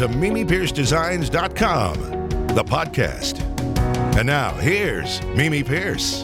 to MimiPierceDesigns.com, the podcast. And now, here's Mimi Pierce.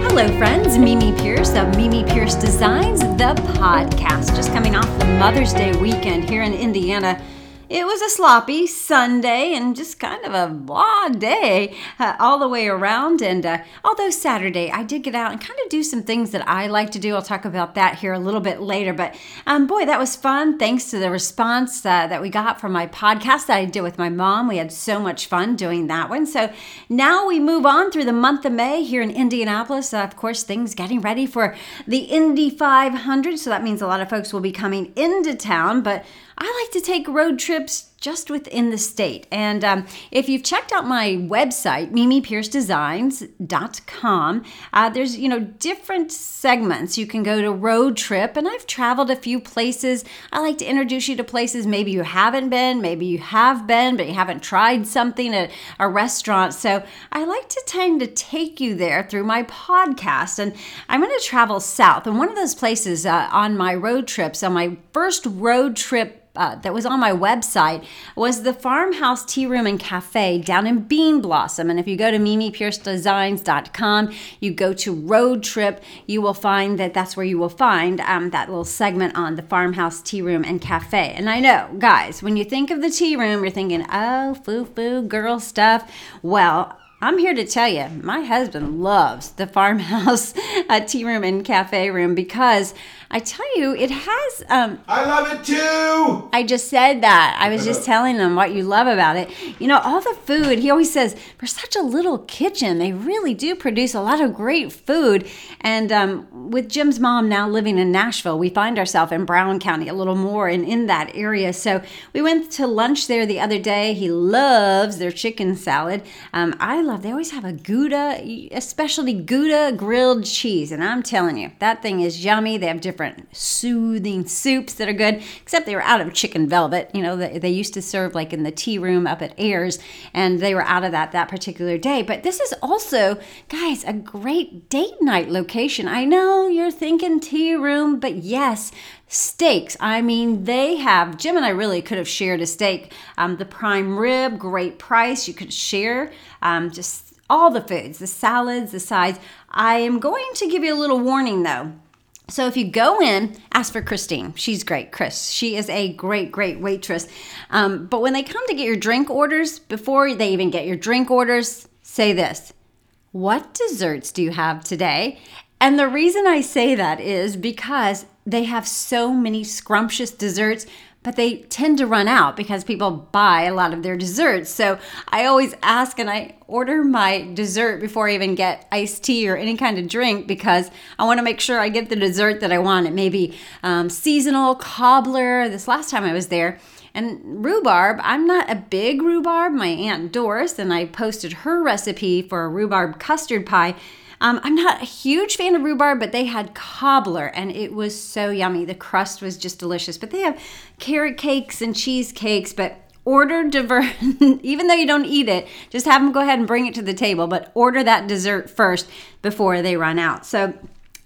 Hello, friends. Mimi Pierce of Mimi Pierce Designs, the podcast. Just coming off the Mother's Day weekend here in Indiana. It was a sloppy Sunday and just kind of a blah day uh, all the way around. And uh, although Saturday, I did get out and kind of do some things that I like to do. I'll talk about that here a little bit later. But um, boy, that was fun. Thanks to the response uh, that we got from my podcast that I did with my mom. We had so much fun doing that one. So now we move on through the month of May here in Indianapolis. Of course, things getting ready for the Indy 500. So that means a lot of folks will be coming into town. But I like to take road trips just within the state. And um, if you've checked out my website, mimipiercedesigns.com, uh, there's, you know, different segments. You can go to road trip, and I've traveled a few places. I like to introduce you to places maybe you haven't been, maybe you have been, but you haven't tried something at a restaurant. So I like to tend to take you there through my podcast. And I'm going to travel south. And one of those places uh, on my road trips, on my first road trip uh, that was on my website was the Farmhouse Tea Room and Cafe down in Bean Blossom. And if you go to mimipiercedesigns.com, you go to Road Trip, you will find that that's where you will find um, that little segment on the Farmhouse Tea Room and Cafe. And I know, guys, when you think of the tea room, you're thinking, oh, foo foo, girl stuff. Well, I'm here to tell you, my husband loves the farmhouse uh, tea room and cafe room because I tell you, it has. Um, I love it too. I just said that. I was just telling them what you love about it. You know, all the food. He always says for such a little kitchen, they really do produce a lot of great food. And um, with Jim's mom now living in Nashville, we find ourselves in Brown County a little more and in that area. So we went to lunch there the other day. He loves their chicken salad. Um, I love. They always have a Gouda, especially Gouda grilled cheese, and I'm telling you, that thing is yummy. They have different different soothing soups that are good, except they were out of chicken velvet. You know, they, they used to serve like in the tea room up at Ayres, and they were out of that that particular day. But this is also, guys, a great date night location. I know you're thinking tea room, but yes, steaks. I mean, they have, Jim and I really could have shared a steak. Um, the prime rib, great price. You could share um, just all the foods, the salads, the sides. I am going to give you a little warning though. So if you go in, ask for Christine. She's great, Chris. She is a great, great waitress. Um, but when they come to get your drink orders, before they even get your drink orders, say this What desserts do you have today? And the reason I say that is because they have so many scrumptious desserts but they tend to run out because people buy a lot of their desserts. So I always ask and I order my dessert before I even get iced tea or any kind of drink because I want to make sure I get the dessert that I want. It may be um, seasonal, cobbler. This last time I was there, and rhubarb, I'm not a big rhubarb. My Aunt Doris, and I posted her recipe for a rhubarb custard pie. Um, I'm not a huge fan of rhubarb, but they had cobbler and it was so yummy. The crust was just delicious. But they have carrot cakes and cheesecakes, but order dessert even though you don't eat it just have them go ahead and bring it to the table but order that dessert first before they run out so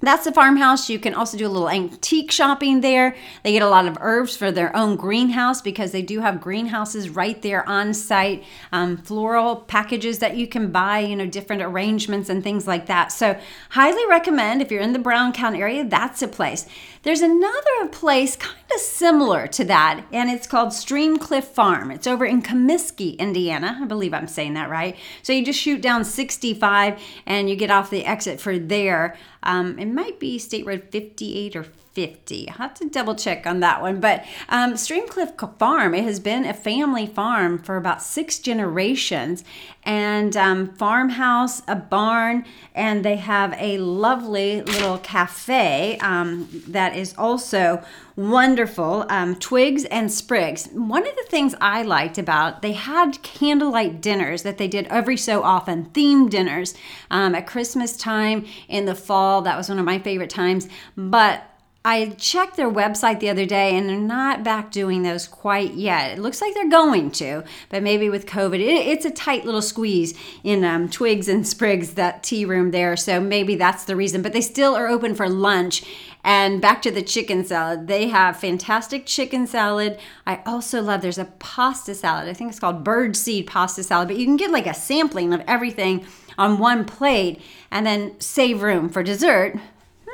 that's the farmhouse. You can also do a little antique shopping there. They get a lot of herbs for their own greenhouse because they do have greenhouses right there on site. Um, floral packages that you can buy, you know, different arrangements and things like that. So, highly recommend if you're in the Brown County area, that's a place. There's another place kind of similar to that, and it's called Streamcliff Farm. It's over in Commiskey, Indiana. I believe I'm saying that right. So, you just shoot down 65 and you get off the exit for there. Um, it might be State Road 58 or 50. I'll have to double check on that one. But um, Streamcliff Farm, it has been a family farm for about six generations, and um, farmhouse, a barn, and they have a lovely little cafe um, that is also wonderful. Um, Twigs and Sprigs. One of the things I liked about they had candlelight dinners that they did every so often, themed dinners um, at Christmas time in the fall. That was one of my favorite times. But I checked their website the other day and they're not back doing those quite yet. It looks like they're going to, but maybe with COVID, it, it's a tight little squeeze in um, Twigs and Sprigs, that tea room there. So maybe that's the reason. But they still are open for lunch. And back to the chicken salad. They have fantastic chicken salad. I also love there's a pasta salad. I think it's called bird seed pasta salad, but you can get like a sampling of everything on one plate and then save room for dessert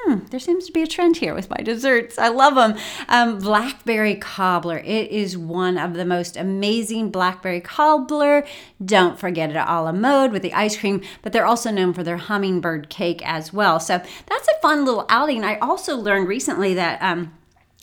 hmm, there seems to be a trend here with my desserts. I love them. Um, blackberry cobbler. It is one of the most amazing blackberry cobbler. Don't forget it a la mode with the ice cream, but they're also known for their hummingbird cake as well. So that's a fun little outing. I also learned recently that um,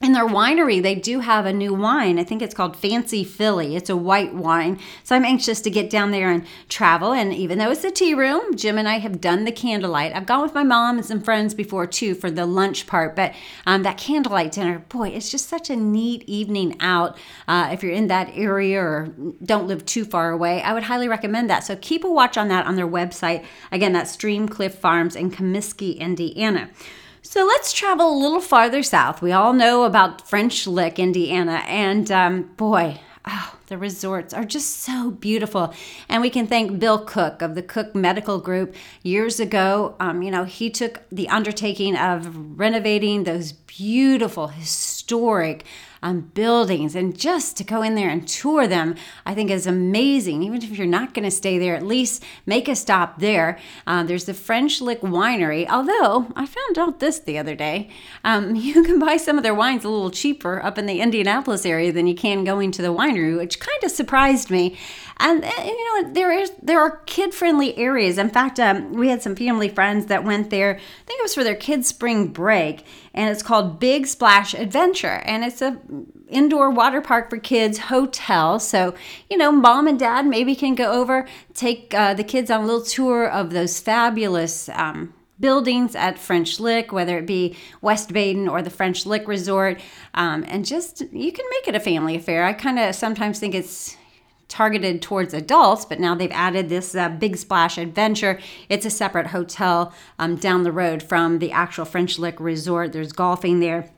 in their winery, they do have a new wine. I think it's called Fancy Philly. It's a white wine. So I'm anxious to get down there and travel. And even though it's a tea room, Jim and I have done the candlelight. I've gone with my mom and some friends before too for the lunch part. But um, that candlelight dinner, boy, it's just such a neat evening out. Uh, if you're in that area or don't live too far away, I would highly recommend that. So keep a watch on that on their website. Again, that's Streamcliff Farms in Commiskey, Indiana. So let's travel a little farther south. We all know about French Lick, Indiana, and um, boy, oh, the resorts are just so beautiful. And we can thank Bill Cook of the Cook Medical Group. Years ago, um, you know, he took the undertaking of renovating those beautiful, historic um, buildings and just to go in there and tour them, I think is amazing. Even if you're not going to stay there, at least make a stop there. Uh, there's the French Lick Winery, although I found out this the other day. Um, you can buy some of their wines a little cheaper up in the Indianapolis area than you can going to the winery, which kind of surprised me. And, and you know, there is there are kid friendly areas. In fact, um, we had some family friends that went there. I think it was for their kids' spring break, and it's called Big Splash Adventure, and it's a indoor water park for kids hotel. So you know, mom and dad maybe can go over, take uh, the kids on a little tour of those fabulous. Um, buildings at French Lick, whether it be West Baden or the French Lick Resort, um, and just you can make it a family affair. I kind of sometimes think it's targeted towards adults, but now they've added this uh, Big Splash Adventure. It's a separate hotel um, down the road from the actual French Lick Resort. There's golfing there.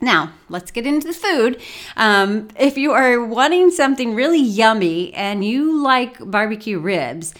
Now, let's get into the food. Um, if you are wanting something really yummy and you like barbecue ribs,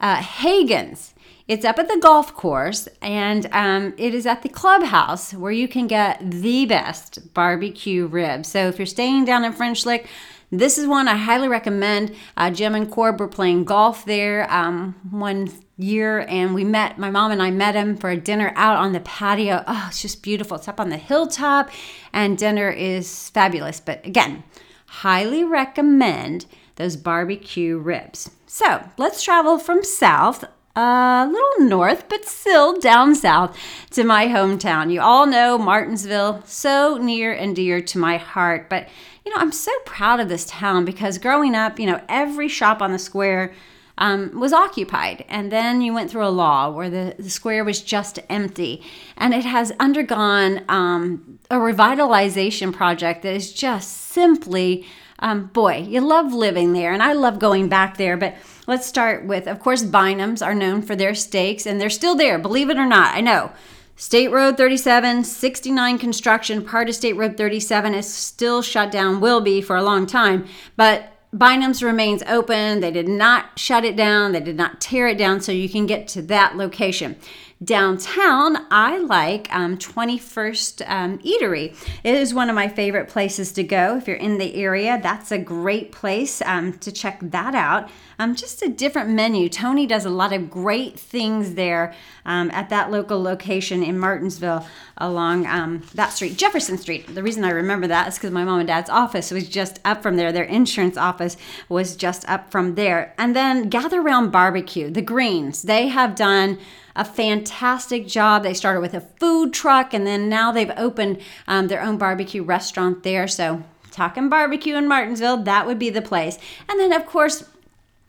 uh, Hagen's. It's up at the golf course and um, it is at the clubhouse where you can get the best barbecue ribs. So if you're staying down in French Lick, this is one I highly recommend. Uh, Jim and Corb were playing golf there um, one year, and we met, my mom and I met him for a dinner out on the patio. Oh, it's just beautiful. It's up on the hilltop, and dinner is fabulous. But again, highly recommend those barbecue ribs. So let's travel from south a little north, but still down south to my hometown. You all know Martinsville, so near and dear to my heart. But you know, I'm so proud of this town because growing up, you know, every shop on the square um, was occupied. And then you went through a law where the, the square was just empty. And it has undergone um, a revitalization project that is just simply, um, boy, you love living there. And I love going back there. But let's start with, of course, Bynum's are known for their steaks, and they're still there, believe it or not. I know. State Road 37, 69 construction, part of State Road 37 is still shut down, will be for a long time, but Bynum's remains open. They did not shut it down, they did not tear it down, so you can get to that location. Downtown, I like um, 21st um, Eatery. It is one of my favorite places to go. If you're in the area, that's a great place um, to check that out. Um, just a different menu. Tony does a lot of great things there um, at that local location in Martinsville along um, that street, Jefferson Street. The reason I remember that is because my mom and dad's office was just up from there. Their insurance office was just up from there. And then Gather Round Barbecue, the Greens, they have done a fantastic job. They started with a food truck and then now they've opened um, their own barbecue restaurant there. So, talking barbecue in Martinsville, that would be the place. And then, of course,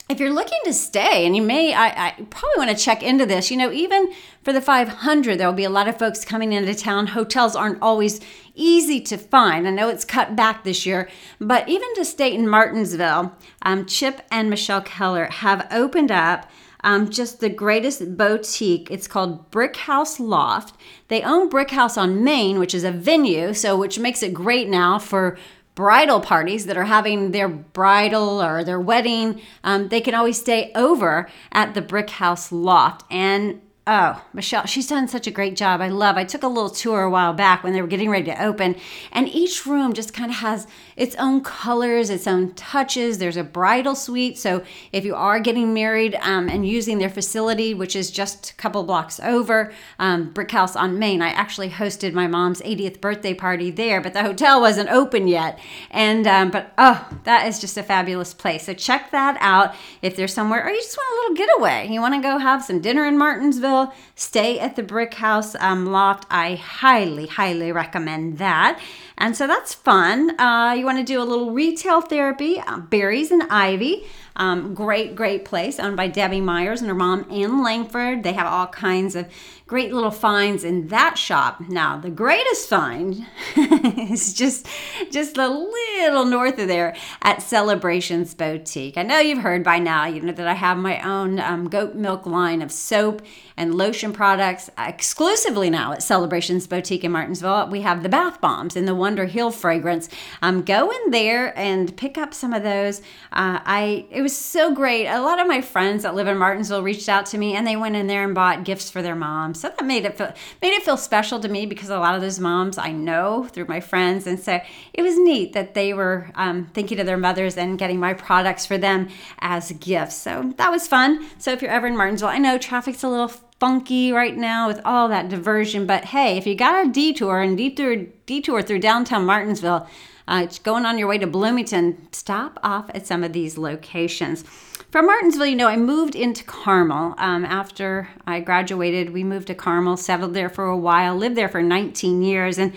if you're looking to stay, and you may, I, I probably want to check into this, you know, even for the 500, there will be a lot of folks coming into town. Hotels aren't always easy to find. I know it's cut back this year, but even to stay in Martinsville, um, Chip and Michelle Keller have opened up Um, just the greatest boutique. It's called Brick House Loft. They own Brick House on Main, which is a venue, so which makes it great now for bridal parties that are having their bridal or their wedding. Um, they can always stay over at the Brick House Loft and Oh, Michelle, she's done such a great job. I love. I took a little tour a while back when they were getting ready to open, and each room just kind of has its own colors, its own touches. There's a bridal suite, so if you are getting married um, and using their facility, which is just a couple blocks over, um, Brick House on Main, I actually hosted my mom's 80th birthday party there, but the hotel wasn't open yet. And um, but oh, that is just a fabulous place. So check that out if there's somewhere, or you just want a little getaway. You want to go have some dinner in Martinsville stay at the Brick House um, Loft. I highly, highly recommend that. And so that's fun. Uh, you want to do a little retail therapy, uh, Berries and Ivy. Um, great, great place owned by Debbie Myers and her mom, Ann Langford. They have all kinds of great little finds in that shop. Now, the greatest find is just just a little north of there at Celebrations Boutique. I know you've heard by now, you know that I have my own um, goat milk line of soap and lotion products exclusively now at Celebrations Boutique in Martinsville. We have the bath bombs and the Wonder Hill fragrance. Um, go in there and pick up some of those. Uh, I it was so great. A lot of my friends that live in Martinsville reached out to me and they went in there and bought gifts for their moms so that made it feel made it feel special to me because a lot of those moms I know through my friends, and so it was neat that they were um, thinking of their mothers and getting my products for them as gifts. So that was fun. So if you're ever in Martinsville, I know traffic's a little funky right now with all that diversion, but hey, if you got a detour and detour detour through downtown Martinsville. Uh, going on your way to Bloomington, stop off at some of these locations. From Martinsville, you know, I moved into Carmel um, after I graduated. We moved to Carmel, settled there for a while, lived there for 19 years. And,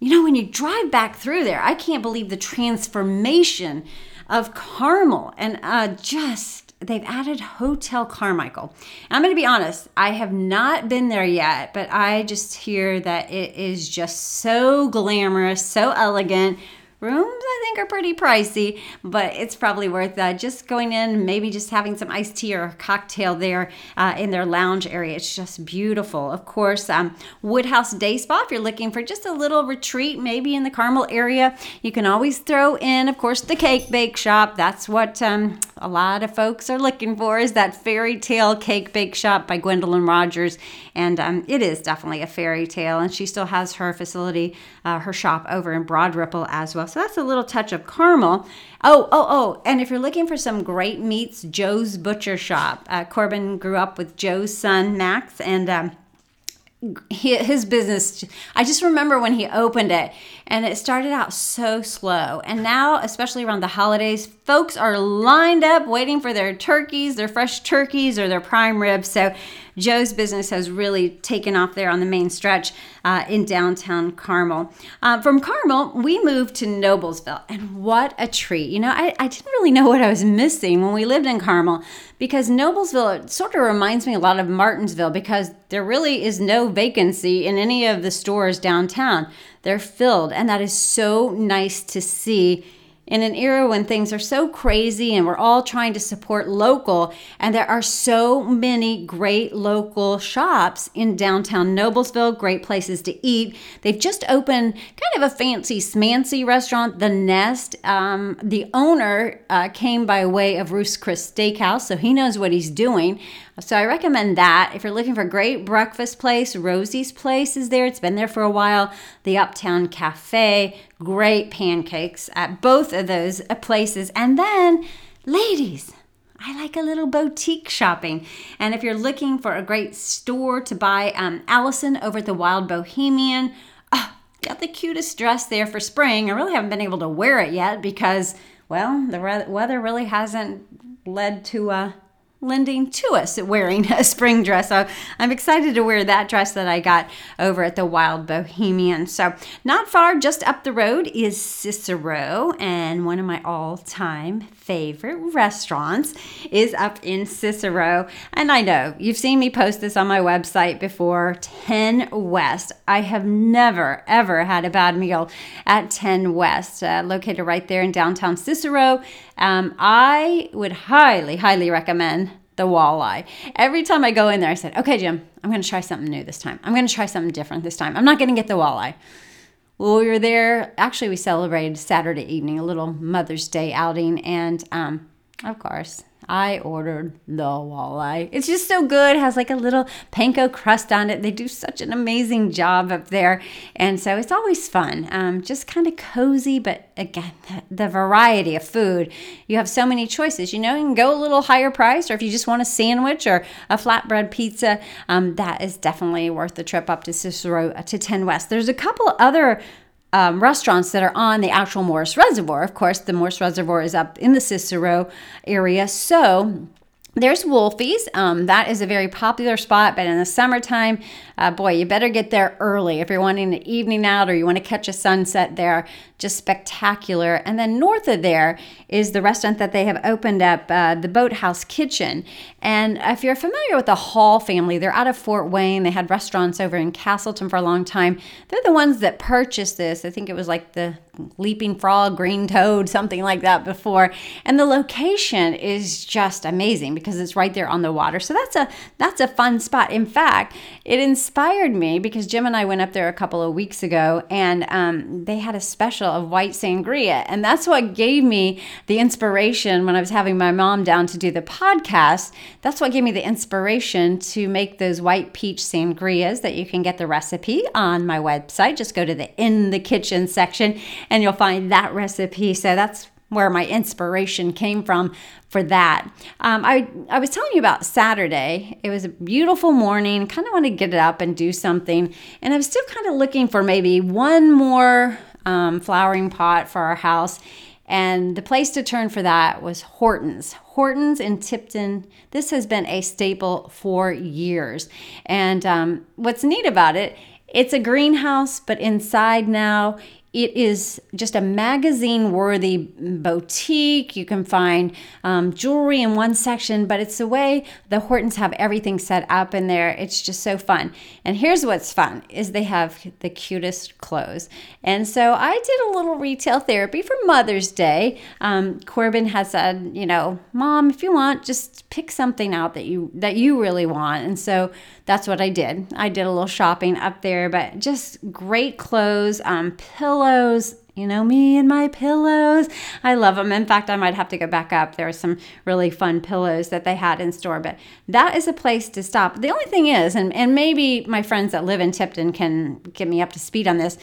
you know, when you drive back through there, I can't believe the transformation of Carmel and uh, just they've added Hotel Carmichael. I'm going to be honest, I have not been there yet, but I just hear that it is just so glamorous, so elegant, Rooms, I think, are pretty pricey, but it's probably worth uh, just going in, maybe just having some iced tea or a cocktail there uh, in their lounge area. It's just beautiful. Of course, um, Woodhouse Day Spa, if you're looking for just a little retreat, maybe in the Carmel area, you can always throw in, of course, the cake bake shop. That's what um, a lot of folks are looking for is that fairy tale cake bake shop by Gwendolyn Rogers. And um, it is definitely a fairy tale. And she still has her facility, uh, her shop over in Broad Ripple as well. So that's a little touch of Carmel. Oh, oh, oh. And if you're looking for some great meats, Joe's Butcher Shop. Uh, Corbin grew up with Joe's son, Max, and um, his business i just remember when he opened it and it started out so slow and now especially around the holidays folks are lined up waiting for their turkeys their fresh turkeys or their prime ribs so Joe's business has really taken off there on the main stretch uh, in downtown Carmel. Uh, from Carmel, we moved to Noblesville, and what a treat. You know, I, I didn't really know what I was missing when we lived in Carmel because Noblesville sort of reminds me a lot of Martinsville because there really is no vacancy in any of the stores downtown. They're filled, and that is so nice to see in an era when things are so crazy and we're all trying to support local, and there are so many great local shops in downtown Noblesville, great places to eat. They've just opened kind of a fancy smancy restaurant, The Nest. Um, the owner uh, came by way of Ruth's Chris Steakhouse, so he knows what he's doing. So I recommend that. If you're looking for a great breakfast place, Rosie's Place is there. It's been there for a while. The Uptown Cafe, great pancakes at both of those places. And then, ladies, I like a little boutique shopping. And if you're looking for a great store to buy, um, Allison over at the Wild Bohemian, oh, got the cutest dress there for spring. I really haven't been able to wear it yet because, well, the weather really hasn't led to a uh, lending to us wearing a spring dress. So I'm excited to wear that dress that I got over at the Wild Bohemian. So not far, just up the road is Cicero, and one of my all-time favorite restaurants is up in Cicero. And I know you've seen me post this on my website before 10 West. I have never, ever had a bad meal at 10 West, uh, located right there in downtown Cicero. Um, I would highly, highly recommend the walleye. Every time I go in there, I said, okay, Jim, I'm going to try something new this time. I'm going to try something different this time. I'm not going to get the walleye. Well, we were there. Actually, we celebrated Saturday evening, a little Mother's Day outing. And um, of course, I ordered the walleye. It's just so good. It has like a little panko crust on it. They do such an amazing job up there. And so it's always fun. Um, just kind of cozy, but again, the, the, variety of food. You have so many choices. You know, you can go a little higher price, or if you just want a sandwich or a flatbread pizza, um, that is definitely worth the trip up to Cicero uh, to 10 West. There's a couple other um, restaurants that are on the actual Morse Reservoir. Of course, the Morse Reservoir is up in the Cicero area. So there's Wolfie's. Um, that is a very popular spot, but in the summertime, uh, boy, you better get there early if you're wanting an evening out or you want to catch a sunset there. Just spectacular. And then north of there is the restaurant that they have opened up, uh, the Boathouse Kitchen. And if you're familiar with the Hall family, they're out of Fort Wayne. They had restaurants over in Castleton for a long time. They're the ones that purchased this. I think it was like the Leaping Frog, Green Toad, something like that before. And the location is just amazing because it's right there on the water. So that's a that's a fun spot. In fact, it inspired me because Jim and I went up there a couple of weeks ago, and um, they had a special of white sangria, and that's what gave me the inspiration when I was having my mom down to do the podcast. That's what gave me the inspiration to make those white peach sangrias that you can get the recipe on my website. Just go to the in the kitchen section, and you'll find that recipe. So that's where my inspiration came from for that. Um, I, I was telling you about Saturday. It was a beautiful morning. Kind of want to get up and do something. And I was still kind of looking for maybe one more um, flowering pot for our house. And the place to turn for that was Hortons. Hortons in Tipton. This has been a staple for years. And um, what's neat about it, it's a greenhouse, but inside now it is just a magazine worthy boutique. You can find um, jewelry in one section, but it's the way the Hortons have everything set up in there. It's just so fun. And here's what's fun is they have the cutest clothes. And so I did a little retail therapy for Mother's Day. Um, Corbin has said, you know, mom, if you want, just pick something out that you that you really want. And so that's what I did. I did a little shopping up there, but just great clothes, um, pillows. You know me and my pillows. I love them. In fact, I might have to go back up. There are some really fun pillows that they had in store, but that is a place to stop. The only thing is, and, and maybe my friends that live in Tipton can get me up to speed on this,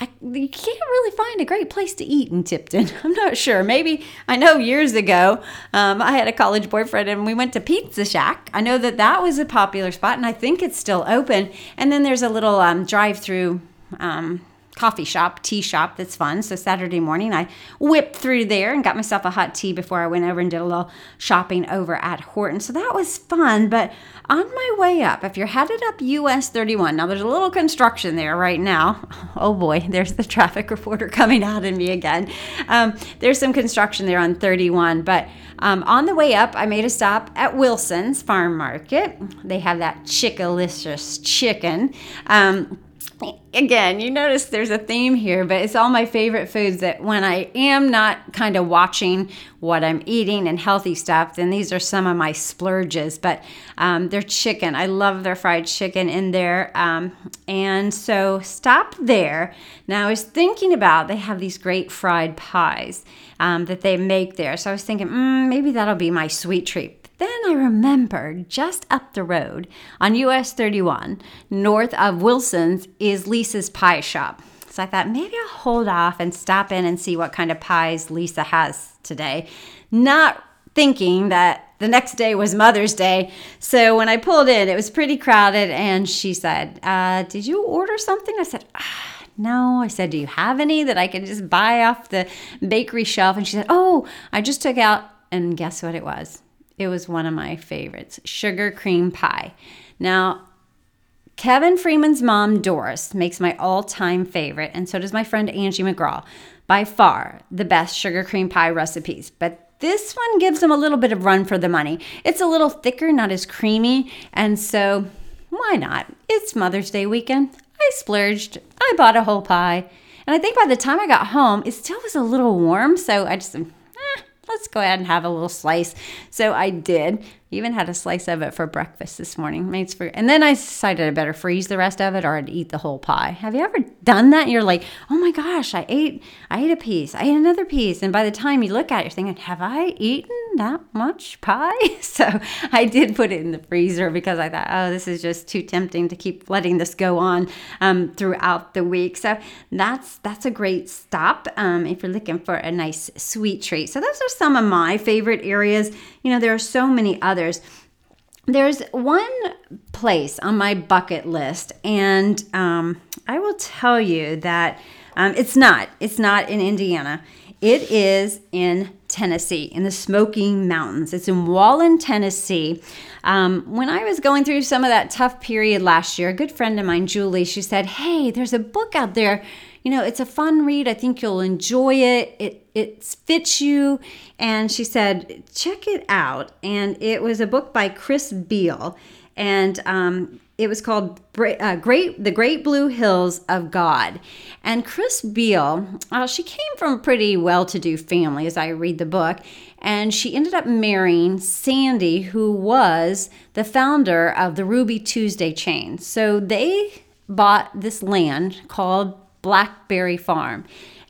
I, you can't really find a great place to eat in Tipton. I'm not sure. Maybe I know years ago um, I had a college boyfriend and we went to Pizza Shack. I know that that was a popular spot and I think it's still open. And then there's a little um, drive-through um, coffee shop, tea shop that's fun. So Saturday morning, I whipped through there and got myself a hot tea before I went over and did a little shopping over at Horton. So that was fun. But on my way up, if you're headed up US 31, now there's a little construction there right now. Oh boy, there's the traffic reporter coming out at me again. Um, there's some construction there on 31, but um, on the way up, I made a stop at Wilson's Farm Market. They have that chickalicious chicken. Um, again, you notice there's a theme here, but it's all my favorite foods that when I am not kind of watching what I'm eating and healthy stuff, then these are some of my splurges. But um, they're chicken. I love their fried chicken in there. Um, and so stop there. Now I was thinking about they have these great fried pies um, that they make there. So I was thinking, mm, maybe that'll be my sweet treat. Then I remembered just up the road on US 31, north of Wilson's, is Lisa's Pie Shop. So I thought maybe I'll hold off and stop in and see what kind of pies Lisa has today. Not thinking that the next day was Mother's Day. So when I pulled in, it was pretty crowded, and she said, uh, Did you order something? I said, ah, No. I said, Do you have any that I can just buy off the bakery shelf? And she said, Oh, I just took out, and guess what it was? It was one of my favorites sugar cream pie. Now, Kevin Freeman's mom, Doris, makes my all time favorite, and so does my friend Angie McGraw. By far the best sugar cream pie recipes, but this one gives them a little bit of run for the money. It's a little thicker, not as creamy, and so why not? It's Mother's Day weekend. I splurged. I bought a whole pie. And I think by the time I got home, it still was a little warm, so I just let's go ahead and have a little slice. So I did. Even had a slice of it for breakfast this morning. Made for, and then I decided I better freeze the rest of it or I'd eat the whole pie. Have you ever done that? You're like, oh my gosh, I ate, I ate a piece, I ate another piece, and by the time you look at it, you're thinking, have I eaten that much pie? So I did put it in the freezer because I thought, oh, this is just too tempting to keep letting this go on um, throughout the week. So that's that's a great stop um, if you're looking for a nice sweet treat. So those are some of my favorite areas. You know, there are so many others. There's one place on my bucket list, and um, I will tell you that um, it's not. It's not in Indiana. It is in Tennessee, in the Smoky Mountains. It's in Walland, Tennessee. Um, when I was going through some of that tough period last year, a good friend of mine, Julie, she said, Hey, there's a book out there. You know, it's a fun read. I think you'll enjoy it. It it fits you. And she said, check it out. And it was a book by Kreis Beall. And um, it was called uh, Great the Great Blue Hills of God. And Kreis Beall, uh, she came from a pretty well-to-do family, as I read the book, and she ended up marrying Sandy, who was the founder of the Ruby Tuesday chain. So they bought this land called Blackberry Farm.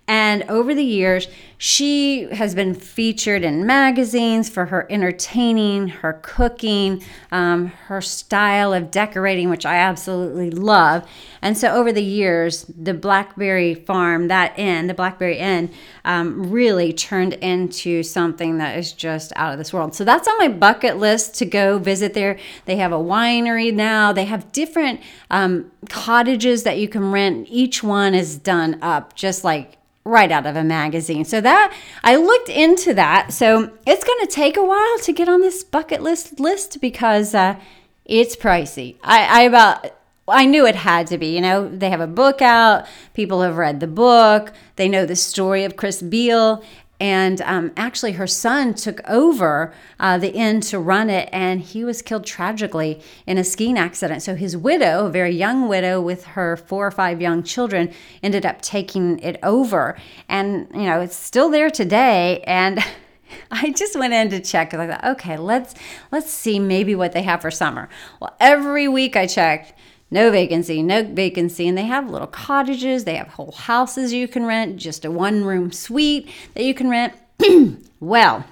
And over the years, she has been featured in magazines for her entertaining, her cooking, um, her style of decorating, which I absolutely love. And so over the years, the Blackberry Farm, that inn, the Blackberry Inn, um, really turned into something that is just out of this world. So that's on my bucket list to go visit there. They have a winery now, they have different um, cottages that you can rent. Each one is done up just like right out of a magazine. So that I looked into that. So it's going to take a while to get on this bucket list list because uh, it's pricey. I, I about I knew it had to be. You know, they have a book out. People have read the book. They know the story of Kreis Beall, and um, actually, her son took over uh, the inn to run it, and he was killed tragically in a skiing accident. So, his widow, a very young widow with her four or five young children, ended up taking it over. And, you know, it's still there today. And I just went in to check I thought, okay, let's let's see maybe what they have for summer. Well, every week I checked, no vacancy, no vacancy. And they have little cottages, they have whole houses you can rent, just a one room suite that you can rent. well,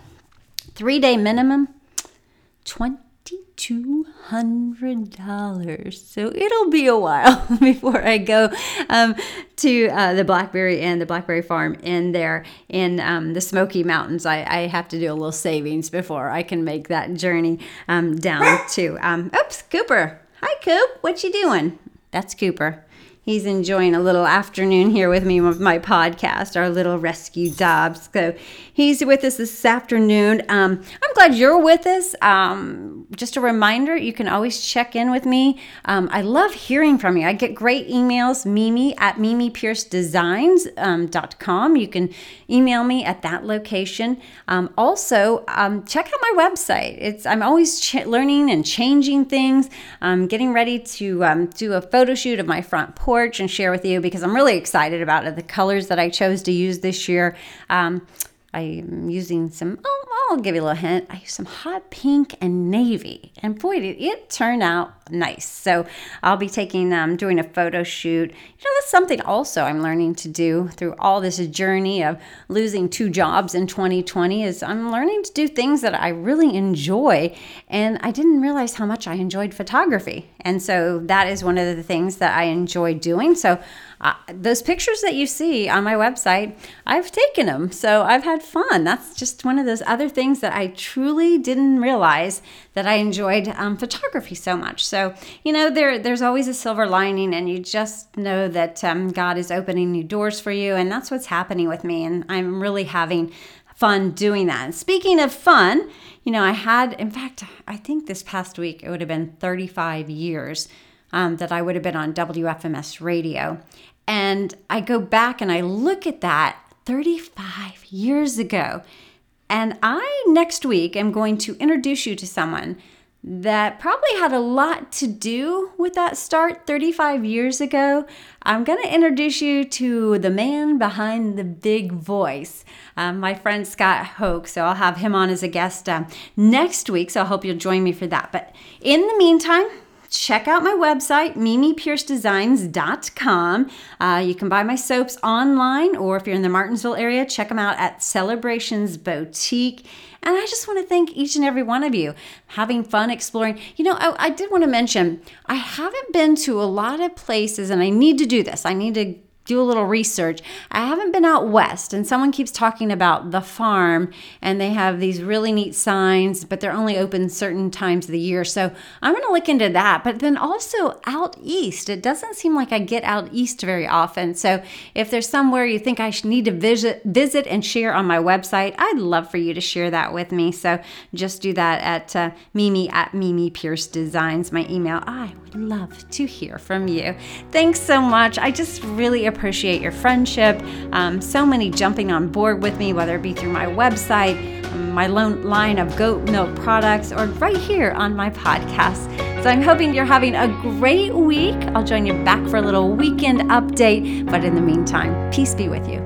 three day minimum, $2,200. So it'll be a while before I go um, to uh, the Blackberry and the Blackberry Farm in there in um, the Smoky Mountains. I, I, have to do a little savings before I can make that journey um, down to, um, oops, Cooper. Hi, Coop. What you doing? That's Cooper. He's enjoying a little afternoon here with me with my podcast, our little rescue Dobbs. So he's with us this afternoon. Um, I'm glad you're with us. Um, just a reminder, you can always check in with me. Um, I love hearing from you. I get great emails, Mimi at MimiPierceDesigns.com. Um, you can email me at that location. Um, also, um, check out my website. It's I'm always ch- learning and changing things. I'm getting ready to do a photo shoot of my front porch porch and share with you because I'm really excited about it. The colors that I chose to use this year. Um, I'm using some, oh, I'll give you a little hint. I use some hot pink and navy. And boy, did it turn out nice. So I'll be taking, um, doing a photo shoot. You know, that's something also I'm learning to do through all this journey of losing two jobs in 2020 is I'm learning to do things that I really enjoy. And I didn't realize how much I enjoyed photography. And so that is one of the things that I enjoy doing. So uh, those pictures that you see on my website, I've taken them. So I've had fun. That's just one of those other things that I truly didn't realize that I enjoyed um, photography so much. So, you know, there, there's always a silver lining, and you just know that um, God is opening new doors for you. And that's what's happening with me. And I'm really having fun doing that. And speaking of fun, you know, I had, in fact, I think this past week it would have been 35 years um, that I would have been on WFMS radio. And I go back and I look at that 35 years ago. And I next week am going to introduce you to someone that probably had a lot to do with that start 35 years ago. I'm going to introduce you to the man behind the big voice, um, my friend Scott Hoke. So I'll have him on as a guest uh, next week. So I hope you'll join me for that. But in the meantime, check out my website, mimipiercedesigns.com. Uh, you can buy my soaps online, or if you're in the Martinsville area, check them out at Celebrations Boutique. And I just want to thank each and every one of you having fun exploring. You know, I, I did want to mention I haven't been to a lot of places, and I need to do this. I need to do a little research. I haven't been out west, and someone keeps talking about the farm, and they have these really neat signs, but they're only open certain times of the year. So I'm going to look into that. But then also out east, it doesn't seem like I get out east very often. So if there's somewhere you think I should need to visit, visit and share on my website, I'd love for you to share that with me. So just do that at uh, Mimi at Mimi Pierce Designs, my email. I would love to hear from you. Thanks so much. I just really appreciate appreciate your friendship. Um, so many jumping on board with me, whether it be through my website, my line of goat milk products, or right here on my podcast. So I'm hoping you're having a great week. I'll join you back for a little weekend update. But in the meantime, peace be with you.